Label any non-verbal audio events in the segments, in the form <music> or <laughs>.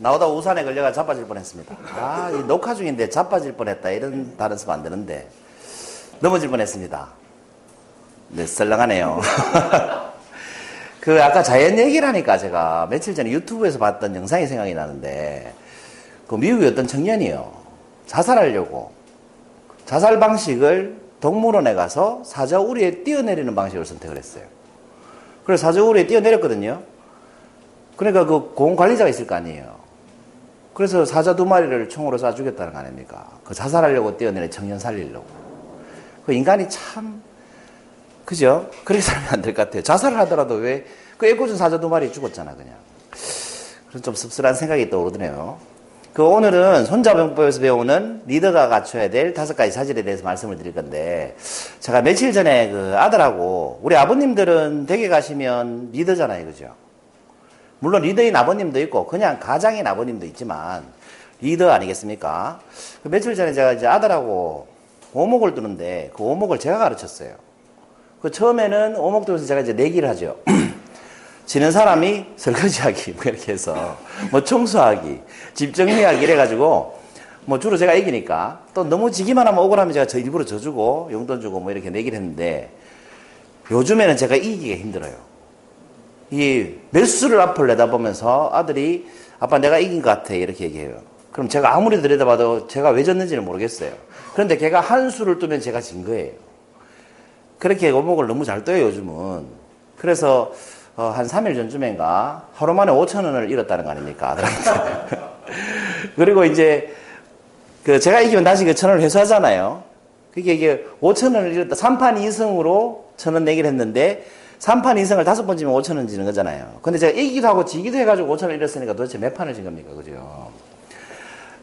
나오다 우산에 걸려가 자빠질 뻔했습니다. 아, 이 녹화 중인데 자빠질 뻔했다. 이런 단어 쓰면 안 되는데. 넘어질 뻔했습니다. 네, 썰렁하네요. <laughs> 그, 아까 자연 얘기를 하니까 제가 며칠 전에 유튜브에서 봤던 영상이 생각이 나는데, 그 미국의 어떤 청년이요. 자살하려고. 자살 방식을 동물원에 가서 사자우리에 뛰어내리는 방식을 선택을 했어요. 그래서 사자우리에 뛰어내렸거든요. 그러니까 그 공원 관리자가 있을 거 아니에요. 그래서 사자 두 마리를 총으로 쏴 죽였다는 거 아닙니까? 그 자살하려고 뛰어내린 청년 살리려고. 그 인간이 참, 그죠? 그렇게 살면 안 될 것 같아요. 자살을 하더라도 왜, 그 애꿎은 사자 두 마리 죽었잖아, 그냥. 그래서 좀 씁쓸한 생각이 떠오르네요. 그 오늘은 손자병법에서 배우는 리더가 갖춰야 될 다섯 가지 사실에 대해서 말씀을 드릴 건데, 제가 며칠 전에 그 아들하고, 우리 아버님들은 댁에 가시면 리더잖아요, 그죠? 물론 리더인 아버님도 있고 그냥 가장인 아버님도 있지만 리더 아니겠습니까? 그 며칠 전에 제가 이제 아들하고 오목을 두는데 그 오목을 제가 가르쳤어요. 그 처음에는 오목 두면서 제가 이제 내기를 하죠. <clears throat> 지는 사람이 설거지하기 뭐 이렇게 해서 뭐 청소하기, 집 정리하기 이래가지고 뭐 주로 제가 이기니까 또 너무 지기만 하면 억울하면 제가 저 일부러 져주고 용돈 주고 뭐 이렇게 내기를 했는데 요즘에는 제가 이기기가 힘들어요. 이 몇수를 앞을 내다보면서 아들이 아빠 내가 이긴 것 같아 이렇게 얘기해요. 그럼 제가 아무리 들여다봐도 제가 왜 졌는지는 모르겠어요. 그런데 걔가 한 수를 뜨면 제가 진 거예요. 그렇게 오목을 너무 잘 떠요 요즘은. 그래서 어, 한 3일 전쯤인가 하루 만에 5천 원을 잃었다는 거 아닙니까 아들한테. <laughs> 그리고 이제 그 제가 이기면 다시 그 천 원을 회수하잖아요. 그게 이게 5천 원을 잃었다. 3판 2승으로 천 원 내기를 했는데 3판 2승을 다섯 번 지면 5천 원 지는 거잖아요. 근데 제가 이기기도 하고 지기도 해가지고 5천 원 잃었으니까 도대체 몇 판을 진 겁니까? 그죠?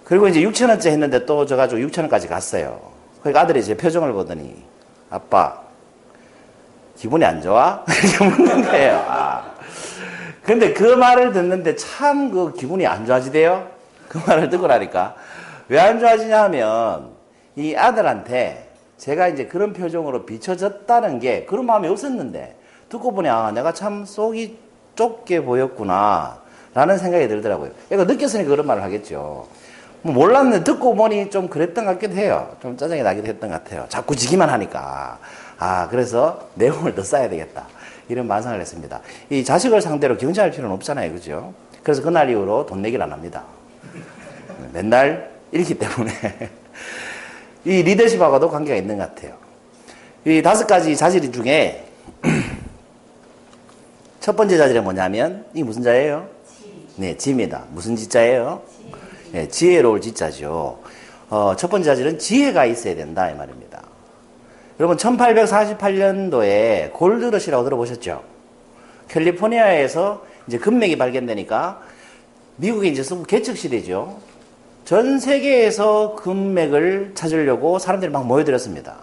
그리고 이제 6천 원째 했는데 또 져가지고 6천 원까지 갔어요. 그러니까 아들이 제 표정을 보더니 아빠 기분이 안 좋아? <laughs> 이렇게 묻는 거예요. 아. 근데 그 말을 듣는데 참 그 기분이 안 좋아지대요. 그 말을 듣고 나니까 왜 안 좋아지냐 하면 이 아들한테 제가 이제 그런 표정으로 비춰졌다는 게 그런 마음이 없었는데 듣고 보니 아 내가 참 속이 좁게 보였구나 라는 생각이 들더라고요. 얘가 느꼈으니까 그런 말을 하겠죠. 뭐 몰랐는데 듣고 보니 좀 그랬던 것 같기도 해요. 좀 짜증이 나기도 했던 것 같아요. 자꾸 지기만 하니까. 아 그래서 내용을 더 써야 되겠다. 이런 반성을 했습니다. 이 자식을 상대로 경쟁할 필요는 없잖아요. 그죠? 그래서 그날 이후로 돈 내기를 안 합니다. 맨날 잃기 때문에. <laughs> 이 리더십하고도 관계가 있는 것 같아요. 이 다섯 가지 자질 중에 첫 번째 자질은 뭐냐면 이 무슨 자예요? 네, 지입니다. 무슨 지자예요? 네, 지혜로울 지자죠. 어, 첫 번째 자질은 지혜가 있어야 된다 이 말입니다. 여러분 1848년도에 골드러시라고 들어보셨죠? 캘리포니아에서 이제 금맥이 발견되니까 미국이 이제 개척 시대죠. 전 세계에서 금맥을 찾으려고 사람들이 막 모여들었습니다.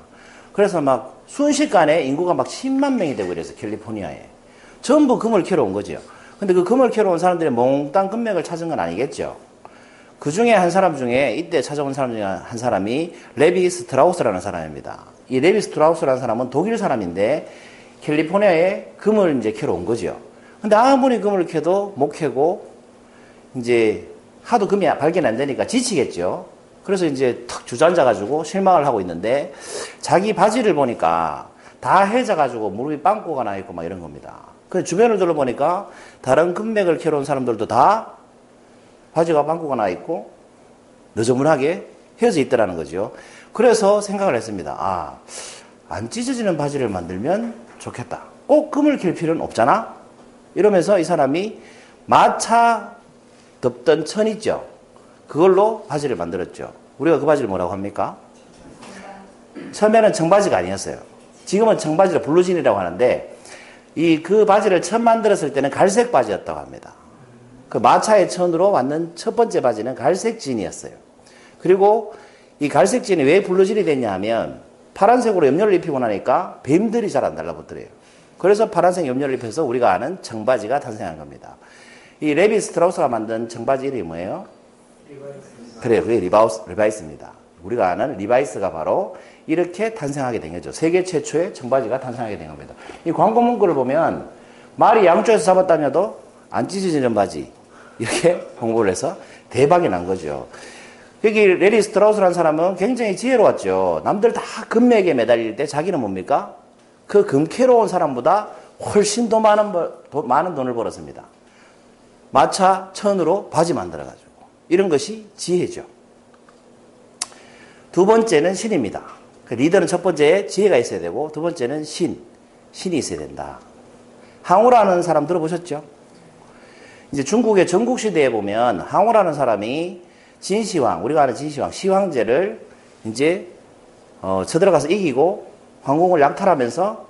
그래서 막 순식간에 인구가 막 10만 명이 되고 그래서 캘리포니아에. 전부 금을 캐러 온 거죠. 근데 그 금을 캐러 온 사람들이 몽땅 금맥을 찾은 건 아니겠죠. 그 중에 한 사람 중에 이때 찾아온 사람 중에 한 사람이 레비 스트라우스라는 사람입니다. 이 레비 스트라우스라는 사람은 독일 사람인데 캘리포니아에 금을 이제 캐러 온 거죠. 근데 아무리 금을 캐도 못 캐고 이제 하도 금이 발견 안 되니까 지치겠죠. 그래서 이제 탁 주저앉아 가지고 실망을 하고 있는데 자기 바지를 보니까 다 해져 가지고 무릎이 빵꾸가 나 있고 막 이런 겁니다. 그 주변을 둘러보니까 다른 금맥을 캐러 온 사람들도 다 바지가 빵꾸가 나 있고 너저분하게 헤어져 있더라는 거죠. 그래서 생각을 했습니다. 아, 안 찢어지는 바지를 만들면 좋겠다. 꼭 금을 킬 필요는 없잖아? 이러면서 이 사람이 마차 덮던 천 있죠? 그걸로 바지를 만들었죠. 우리가 그 바지를 뭐라고 합니까? 처음에는 청바지가 아니었어요. 지금은 청바지를 블루진이라고 하는데 이 그 바지를 처음 만들었을 때는 갈색 바지였다고 합니다. 그 마차의 천으로 만든 첫 번째 바지는 갈색 진이었어요. 그리고 이 갈색 진이 왜 블루진이 됐냐 하면 파란색으로 염료를 입히고 나니까 뱀들이 잘 안 달라붙더래요. 그래서 파란색 염료를 입혀서 우리가 아는 청바지가 탄생한 겁니다. 이 레비 스트라우스가 만든 청바지 이름이 뭐예요? 리바이스. 그래요. 그게 리바우스, 리바이스입니다. 우리가 아는 리바이스가 바로 이렇게 탄생하게 된 거죠. 세계 최초의 청바지가 탄생하게 된 겁니다. 이 광고 문구를 보면 말이 양쪽에서 잡아당겨도 안 찢어지는 바지, 이렇게 <laughs> 홍보를 해서 대박이 난 거죠. 여기 레비 스트라우스라는 사람은 굉장히 지혜로웠죠. 남들 다 금맥에 매달릴 때 자기는 뭡니까? 그 금 캐러 온 사람보다 훨씬 더 많은, 더 많은 돈을 벌었습니다. 마차 천으로 바지 만들어가지고. 이런 것이 지혜죠. 두 번째는 신입니다. 그 리더는 첫 번째 지혜가 있어야 되고 두 번째는 신, 신이 있어야 된다. 항우라는 사람 들어보셨죠? 이제 중국의 전국 시대에 보면 항우라는 사람이 진시황, 우리가 아는 진시황, 시황제를 이제 어, 쳐들어가서 이기고 황궁을 약탈하면서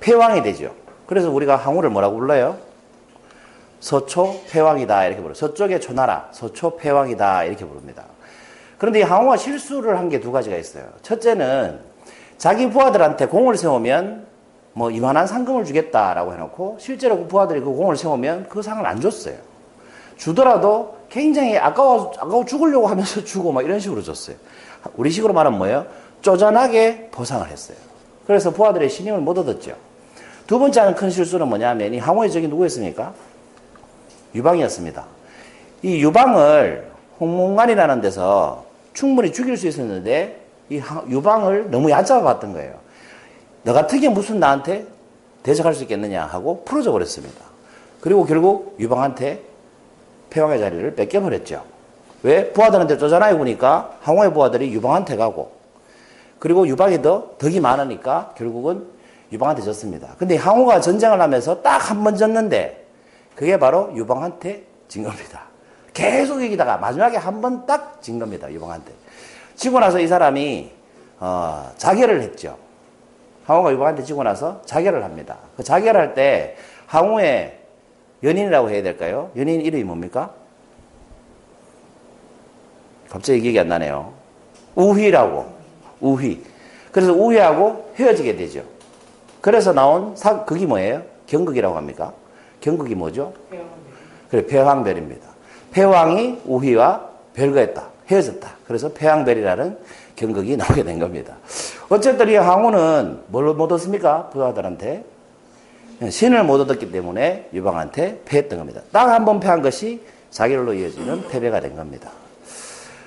패왕이 되죠. 그래서 우리가 항우를 뭐라고 불러요? 서초 패왕이다 이렇게 부르요 서쪽의 초나라, 서초 패왕이다 이렇게 부릅니다. 그런데 이 항우가 실수를 한 게 두 가지가 있어요. 첫째는 자기 부하들한테 공을 세우면 뭐 이만한 상금을 주겠다라고 해놓고 실제로 그 부하들이 그 공을 세우면 그 상을 안 줬어요. 주더라도 굉장히 아까워, 아까워 죽으려고 하면서 <laughs> 주고 막 이런 식으로 줬어요. 우리 식으로 말하면 뭐예요? 쪼잔하게 보상을 했어요. 그래서 부하들의 신임을 못 얻었죠. 두 번째 하는 큰 실수는 뭐냐면 이 항우의 적이 누구였습니까? 유방이었습니다. 이 유방을 홍문관이라는 데서 충분히 죽일 수 있었는데 이 유방을 너무 얕잡아 봤던 거예요. 너 같은 게 무슨 나한테 대적할 수 있겠느냐 하고 풀어져 버렸습니다. 그리고 결국 유방한테 폐왕의 자리를 뺏겨버렸죠. 왜? 부하들한테 쪼잔하게 보니까 항우의 부하들이 유방한테 가고 그리고 유방이 더 덕이 많으니까 결국은 유방한테 졌습니다. 근데 항우가 전쟁을 하면서 딱 한 번 졌는데 그게 바로 유방한테 진 겁니다. 계속 이기다가 마지막에 한 번 딱 진 겁니다. 유방한테. 지고 나서 이 사람이 어, 자결을 했죠. 항우가 유방한테 지고 나서 자결을 합니다. 그 자결할 때 항우의 연인이라고 해야 될까요? 연인 이름이 뭡니까? 갑자기 기억이 안 나네요. 우휘라고. 우휘. 그래서 우휘하고 헤어지게 되죠. 그래서 나온 사, 그게 뭐예요? 경극이라고 합니까? 경극이 뭐죠? 그래, 폐왕별입니다. 폐왕이 우휘와 별거했다. 헤어졌다. 그래서 폐왕별이라는 경극이 <laughs> 나오게 된 겁니다. 어쨌든 이 항우는 뭘 못 얻습니까? 부하들한테. 신을 못 얻었기 때문에 유방한테 패했던 겁니다. 딱 한 번 패한 것이 자결로 이어지는 패배가 된 겁니다.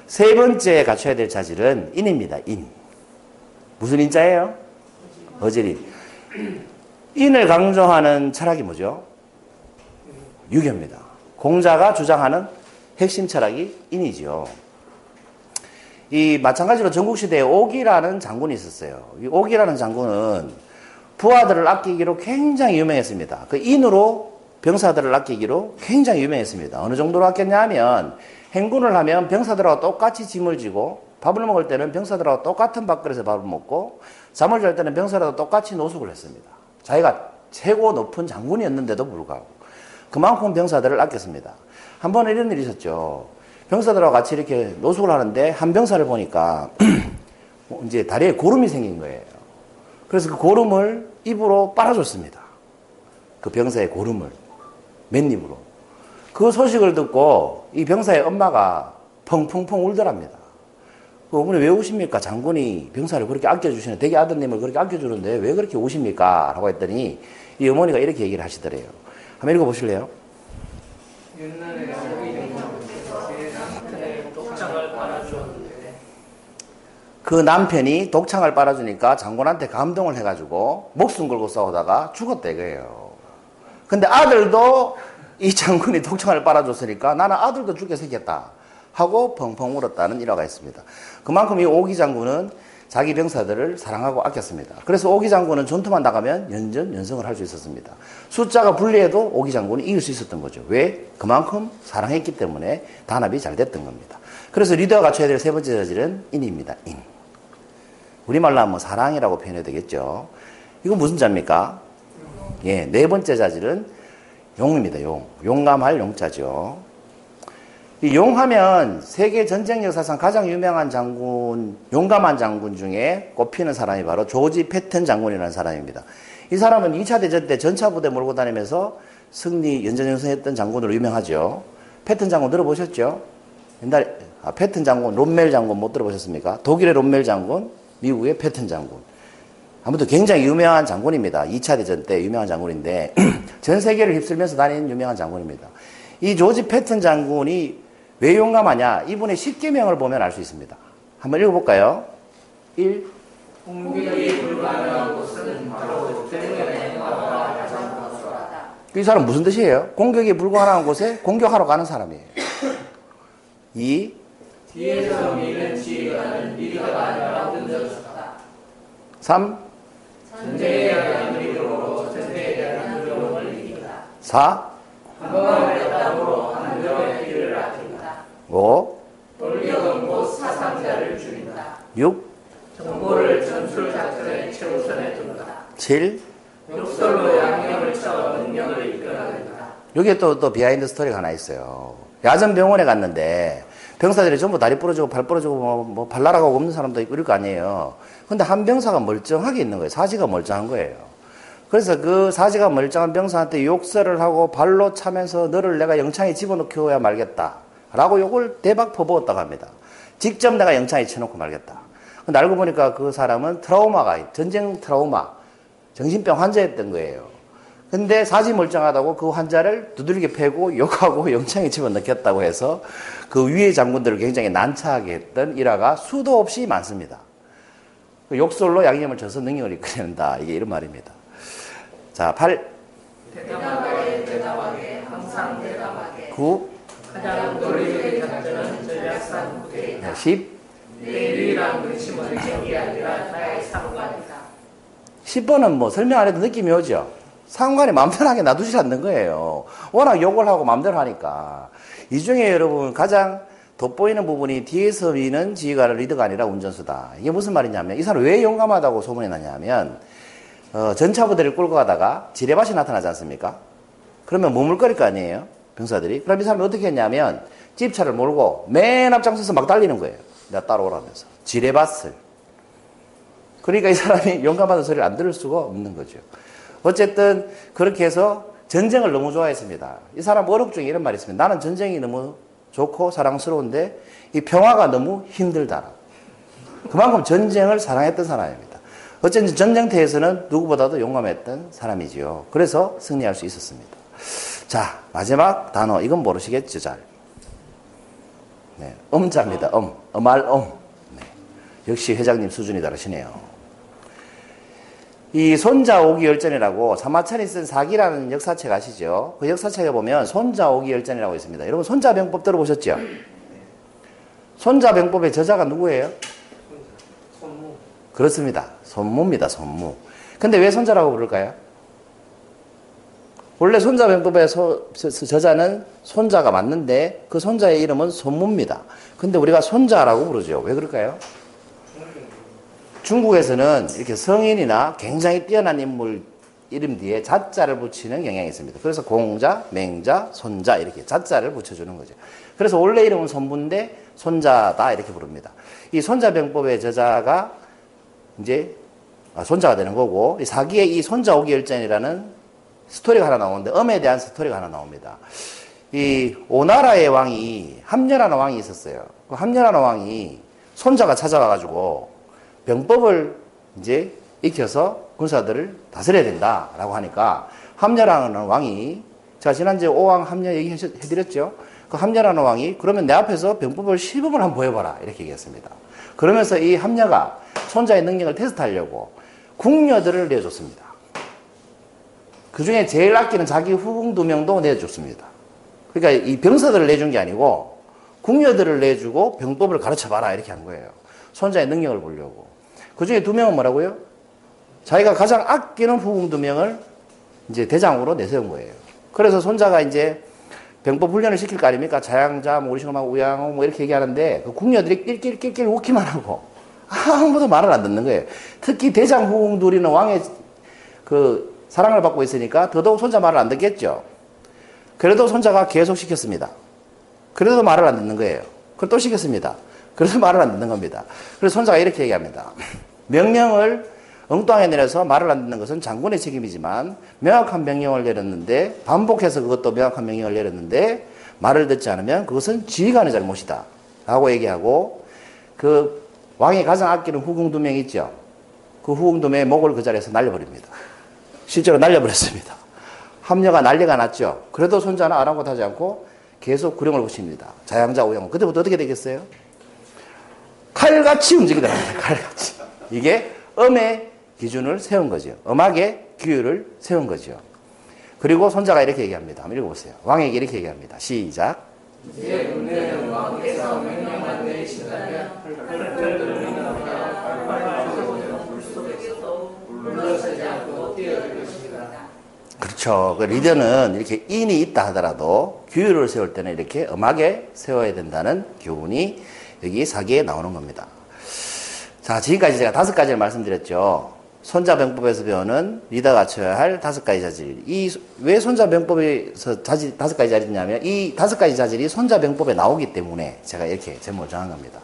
세 번째 갖춰야 될 자질은 인입니다. 인. 무슨 인자예요? 어질인. 인을 강조하는 철학이 뭐죠? 유교입니다. 공자가 주장하는 핵심 철학이 인이지요. 이 마찬가지로 전국시대에 옥이라는 장군이 있었어요. 이 옥이라는 장군은 부하들을 아끼기로 굉장히 유명했습니다. 그 인으로 병사들을 아끼기로 굉장히 유명했습니다. 어느 정도로 아꼈냐 하면 행군을 하면 병사들하고 똑같이 짐을 지고 밥을 먹을 때는 병사들하고 똑같은 밥그릇에 밥을 먹고 잠을 잘 때는 병사들하고 똑같이 노숙을 했습니다. 자기가 최고 높은 장군이었는데도 불구하고 그만큼 병사들을 아꼈습니다. 한 번은 이런 일이 있었죠. 병사들하고 같이 이렇게 노숙을 하는데 한 병사를 보니까 <clears throat> 이제 다리에 고름이 생긴 거예요. 그래서 그 고름을 입으로 빨아줬습니다. 그 병사의 고름을 맨입으로. 그 소식을 듣고 이 병사의 엄마가 펑펑펑 울더랍니다. 그 어머니 왜 우십니까? 장군이 병사를 그렇게 아껴주시는, 대기 아드님을 그렇게 아껴주는데 왜 그렇게 우십니까? 라고 했더니 이 어머니가 이렇게 얘기를 하시더래요. 한번 읽어 보실래요? 옛날에 그 남편이 독창을 빨아주니까 장군한테 감동을 해가지고 목숨 걸고 싸우다가 죽었다 이거예요. 근데 아들도 이 장군이 독창을 빨아줬으니까 나는 아들도 죽게 생겼다 하고 펑펑 울었다는 일화가 있습니다. 그만큼 이 오기 장군은 자기 병사들을 사랑하고 아꼈습니다. 그래서 오기 장군은 전투만 나가면 연전 연승을 할 수 있었습니다. 숫자가 불리해도 오기 장군이 이길 수 있었던 거죠. 왜? 그만큼 사랑했기 때문에 단합이 잘 됐던 겁니다. 그래서 리더가 갖춰야 될 세 번째 자질은 인입니다. 인. 우리말로 하면 사랑이라고 표현해야 되겠죠. 이건 무슨 자입니까? 예, 네 번째 자질은 용입니다. 용. 용감할 용자죠. 이 용하면 세계 전쟁 역사상 가장 유명한 장군, 용감한 장군 중에 꼽히는 사람이 바로 조지 패튼 장군이라는 사람입니다. 이 사람은 2차 대전 때 전차 부대 몰고 다니면서 승리 연전연승했던 장군으로 유명하죠. 패튼 장군 들어보셨죠? 옛날 아, 패튼 장군, 롬멜 장군 못 들어보셨습니까? 독일의 롬멜 장군, 미국의 패튼 장군. 아무튼 굉장히 유명한 장군입니다. 2차 대전 때 유명한 장군인데 <clears throat> 전 세계를 휩쓸면서 다니는 유명한 장군입니다. 이 조지 패튼 장군이 왜 용감하냐? 이분의 10개명을 보면 알 수 있습니다. 한번 읽어볼까요? 1. 공격이 불가능한 곳은 바로 이 사람 무슨 뜻이에요? 공격이 불가능한 곳에 공격하러 가는 사람이에요. 2. 뒤에서 미는 지휘관은 리더가 아니라 운전수다. 3. 전쟁에 대한 의도로 전쟁에 대한 의도를 이긴다. 4. 5. 돌격은 곧 사상자를 줄인다. 6. 정보를 전술 작전의 최우선에 둔다. 7. 욕설로 양념을 쳐 능력을 이끌어낸다. 여기에 또, 또 behind story가 하나 있어요. 야전병원에 갔는데 병사들이 전부 다리 부러지고 발 부러지고 뭐, 뭐 발 날아가고 없는 사람도 있고 이럴 거 아니에요. 근데 한 병사가 멀쩡하게 있는 거예요. 사지가 멀쩡한 거예요. 그래서 그 사지가 멀쩡한 병사한테 욕설을 하고 발로 차면서 너를 내가 영창에 집어넣고야 말겠다. 라고 욕을 대박 퍼부었다고 합니다. 직접 내가 영창에 처넣고 말겠다. 근데 알고 보니까 그 사람은 트라우마가, 전쟁 트라우마, 정신병 환자였던 거예요. 근데 사지 멀쩡하다고 그 환자를 두들겨 패고 욕하고 <laughs> 영창에 집어넣겠다고 해서 그 위의 장군들을 굉장히 난처하게 했던 일화가 수도 없이 많습니다. 그 욕설로 양념을 쳐서 능력을 이끌어낸다. 이게 이런 말입니다. 자, 8. 대담하게, 대담하게, 항상 대담하게. 9. 가장 논리적인 작전은 전략상 무대이다. 10. 내 유일한 근심은 적이 아니라 나의 상관이다. 10번은 뭐 설명 안 해도 느낌이 오죠? 상관이 <laughs> 마음대로 하게 놔두지 않는 거예요. 워낙 욕을 하고 마음대로 하니까. 이 중에 여러분 가장 돋보이는 부분이 뒤에서 미는 지휘관을 리더가 아니라 운전수다. 이게 무슨 말이냐면 이 사람 왜 용감하다고 소문이 나냐면 어, 전차 부대를 끌고 가다가 지뢰밭이 나타나지 않습니까? 그러면 머물거릴 거 아니에요? 병사들이. 그럼 이 사람이 어떻게 했냐면 집차를 몰고 맨 앞장서서 막 달리는 거예요. 내가 따라오라면서. 지뢰밭을. 그러니까 이 사람이 <laughs> 용감하다는 소리를 안 들을 수가 없는 거죠. 어쨌든 그렇게 해서 전쟁을 너무 좋아했습니다. 이 사람 어록 중에 이런 말이 있습니다. 나는 전쟁이 너무 좋고 사랑스러운데 이 평화가 너무 힘들다. 그만큼 전쟁을 사랑했던 사람입니다. 어쨌든 전쟁터에서는 누구보다도 용감했던 사람이지요. 그래서 승리할 수 있었습니다. 자, 마지막 단어. 이건 모르시겠죠, 잘. 네, 음자입니다. 음. 음알 음. 네. 역시 회장님 수준이 다르시네요. 이 손자 오기 열전이라고 사마천이 쓴 사기라는 역사책 아시죠? 그 역사책에 보면 손자 오기 열전이라고 있습니다. 여러분 손자병법 들어보셨죠? 손자병법의 저자가 누구예요? 손무. 그렇습니다. 손무입니다. 손무. 근데 왜 손자라고 부를까요? 원래 손자병법의 저자는 손자가 맞는데 그 손자의 이름은 손무입니다. 근데 우리가 손자라고 부르죠. 왜 그럴까요? 중국에서는 이렇게 성인이나 굉장히 뛰어난 인물 이름 뒤에 자자를 붙이는 경향이 있습니다. 그래서 공자, 맹자, 손자 이렇게 자자를 붙여주는 거죠. 그래서 원래 이름은 손부인데 손자다 이렇게 부릅니다. 이 손자병법의 저자가 이제 아, 손자가 되는 거고 이 사기의 이 손자 오기 열전이라는 스토리가 하나 나오는데 엄에 대한 스토리가 하나 나옵니다. 이 오나라의 왕이 함렬하는 왕이 있었어요. 그 함렬하는 왕이 손자가 찾아와가지고 병법을 이제 익혀서 군사들을 다스려야 된다라고 하니까 함렬하는 왕이 자 지난주에 오왕 함렬 얘기해드렸죠. 그 함렬하는 왕이 그러면 내 앞에서 병법을 시범을 한번 보여봐라 이렇게 얘기했습니다. 그러면서 이 함녀가 손자의 능력을 테스트하려고 궁녀들을 내줬습니다. 그 중에 제일 아끼는 자기 후궁 두 명도 내줬습니다. 그러니까 이 병사들을 내준 게 아니고 궁녀들을 내주고 병법을 가르쳐봐라 이렇게 한 거예요. 손자의 능력을 보려고. 그 중에 두 명은 뭐라고요? 자기가 가장 아끼는 후궁 두 명을 이제 대장으로 내세운 거예요. 그래서 손자가 이제 병법 훈련을 시킬 거 아닙니까? 자양자, 뭐 우리식으로 우양, 뭐 이렇게 얘기하는데 그 궁녀들이 낄낄낄낄 웃기만 하고 아무도 말을 안 듣는 거예요. 특히 대장 후궁 둘이는 왕의 그 사랑을 받고 있으니까 더더욱 손자 말을 안 듣겠죠. 그래도 손자가 계속 시켰습니다. 그래도 말을 안 듣는 거예요. 그걸 또 시켰습니다. 그래서 말을 안 듣는 겁니다. 그래서 손자가 이렇게 얘기합니다. 명령을 엉뚱하게 내려서 말을 안 듣는 것은 장군의 책임이지만 명확한 명령을 내렸는데 반복해서 그것도 명확한 명령을 내렸는데 말을 듣지 않으면 그것은 지휘관의 잘못이다. 라고 얘기하고 그 왕이 가장 아끼는 후궁 두 명 있죠. 그 후궁 두 명의 목을 그 자리에서 날려버립니다. 실제로 날려버렸습니다. 합녀가 난리가 났죠. 그래도 손자는 아랑곳하지 않고 계속 구령을 붙입니다. 자양자 우양. 그때부터 어떻게 되겠어요? 칼같이 움직이더랍니다. <laughs> 칼같이. 이게 음의 기준을 세운 거죠. 음악의 규율을 세운 거죠. 그리고 손자가 이렇게 얘기합니다. 한번 읽어보세요. 왕에게 이렇게 얘기합니다. 시작. 그렇죠. 그 리더는 이렇게 인이 있다 하더라도 규율을 세울 때는 이렇게 음악에 세워야 된다는 교훈이 여기 사기에 나오는 겁니다. 자, 지금까지 제가 다섯 가지를 말씀드렸죠. 손자병법에서 배우는 리더가 갖춰야 할 다섯 가지 자질. 이, 왜 손자병법에서 자질, 다섯 가지 자질이냐면 이 다섯 가지 자질이 손자병법에 나오기 때문에 제가 이렇게 제목을 정한 겁니다.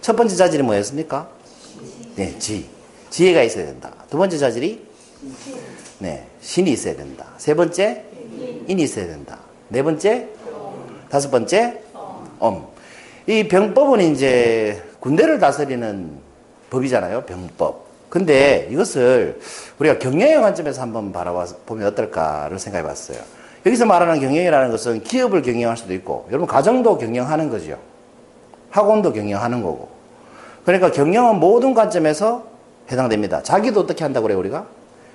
첫 번째 자질이 뭐였습니까? 네, 지. 지혜가 있어야 된다. 두 번째 자질이? 네, 신이 있어야 된다. 세 번째? 인이 있어야 된다. 네 번째? 다섯 번째? 엄. 이 병법은 이제 군대를 다스리는 법이잖아요. 병법. 근데 이것을 우리가 경영의 관점에서 한번 바라보면 어떨까를 생각해 봤어요. 여기서 말하는 경영이라는 것은 기업을 경영할 수도 있고, 여러분 가정도 경영하는 거죠. 학원도 경영하는 거고. 그러니까 경영은 모든 관점에서 해당됩니다. 자기도 어떻게 한다고 그래요, 우리가?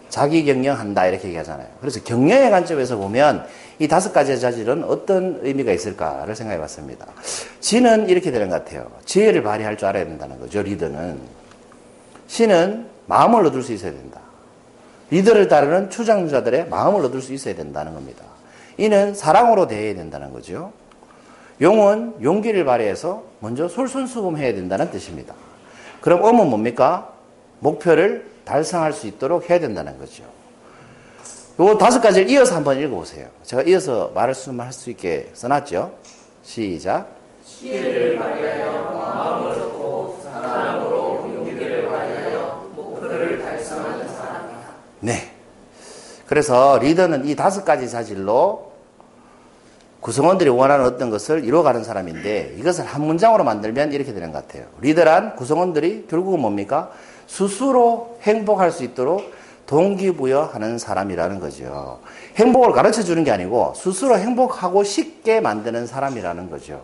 자기 경영한다, 이렇게 얘기하잖아요. 그래서 경영의 관점에서 보면 이 다섯 가지의 자질은 어떤 의미가 있을까를 생각해 봤습니다. 지는 이렇게 되는 것 같아요. 지혜를 발휘할 줄 알아야 된다는 거죠, 리더는. 신은 마음을 얻을 수 있어야 된다. 리더를 따르는 추장자들의 마음을 얻을 수 있어야 된다는 겁니다. 이는 사랑으로 대해야 된다는 거죠. 용은 용기를 발휘해서 먼저 솔선수범해야 된다는 뜻입니다. 그럼 엄은 뭡니까? 목표를 달성할 수 있도록 해야 된다는 거죠. 요 다섯 가지를 이어서 한번 읽어보세요. 제가 이어서 말할 수만 할 수 있게 써놨죠. 시작. 시를 발휘하여 마음을 얻고 사랑으로 용기를 발휘하여 목표를 달성하는 사람이다. 네. 그래서 리더는 이 다섯 가지 자질로 구성원들이 원하는 어떤 것을 이루어가는 사람인데 이것을 한 문장으로 만들면 이렇게 되는 것 같아요. 리더란 구성원들이 결국은 뭡니까? 스스로 행복할 수 있도록 동기부여하는 사람이라는 거죠. 행복을 가르쳐 주는 게 아니고 스스로 행복하고 쉽게 만드는 사람이라는 거죠.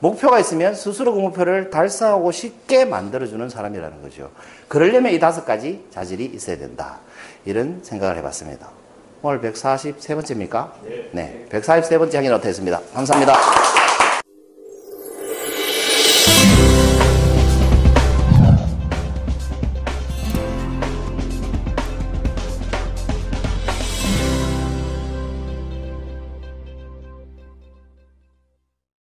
목표가 있으면 스스로 그 목표를 달성하고 쉽게 만들어주는 사람이라는 거죠. 그러려면 이 다섯 가지 자질이 있어야 된다. 이런 생각을 해봤습니다. 오늘 143번째입니까? 네. 네. 143번째 확인 어떻습니다 감사합니다.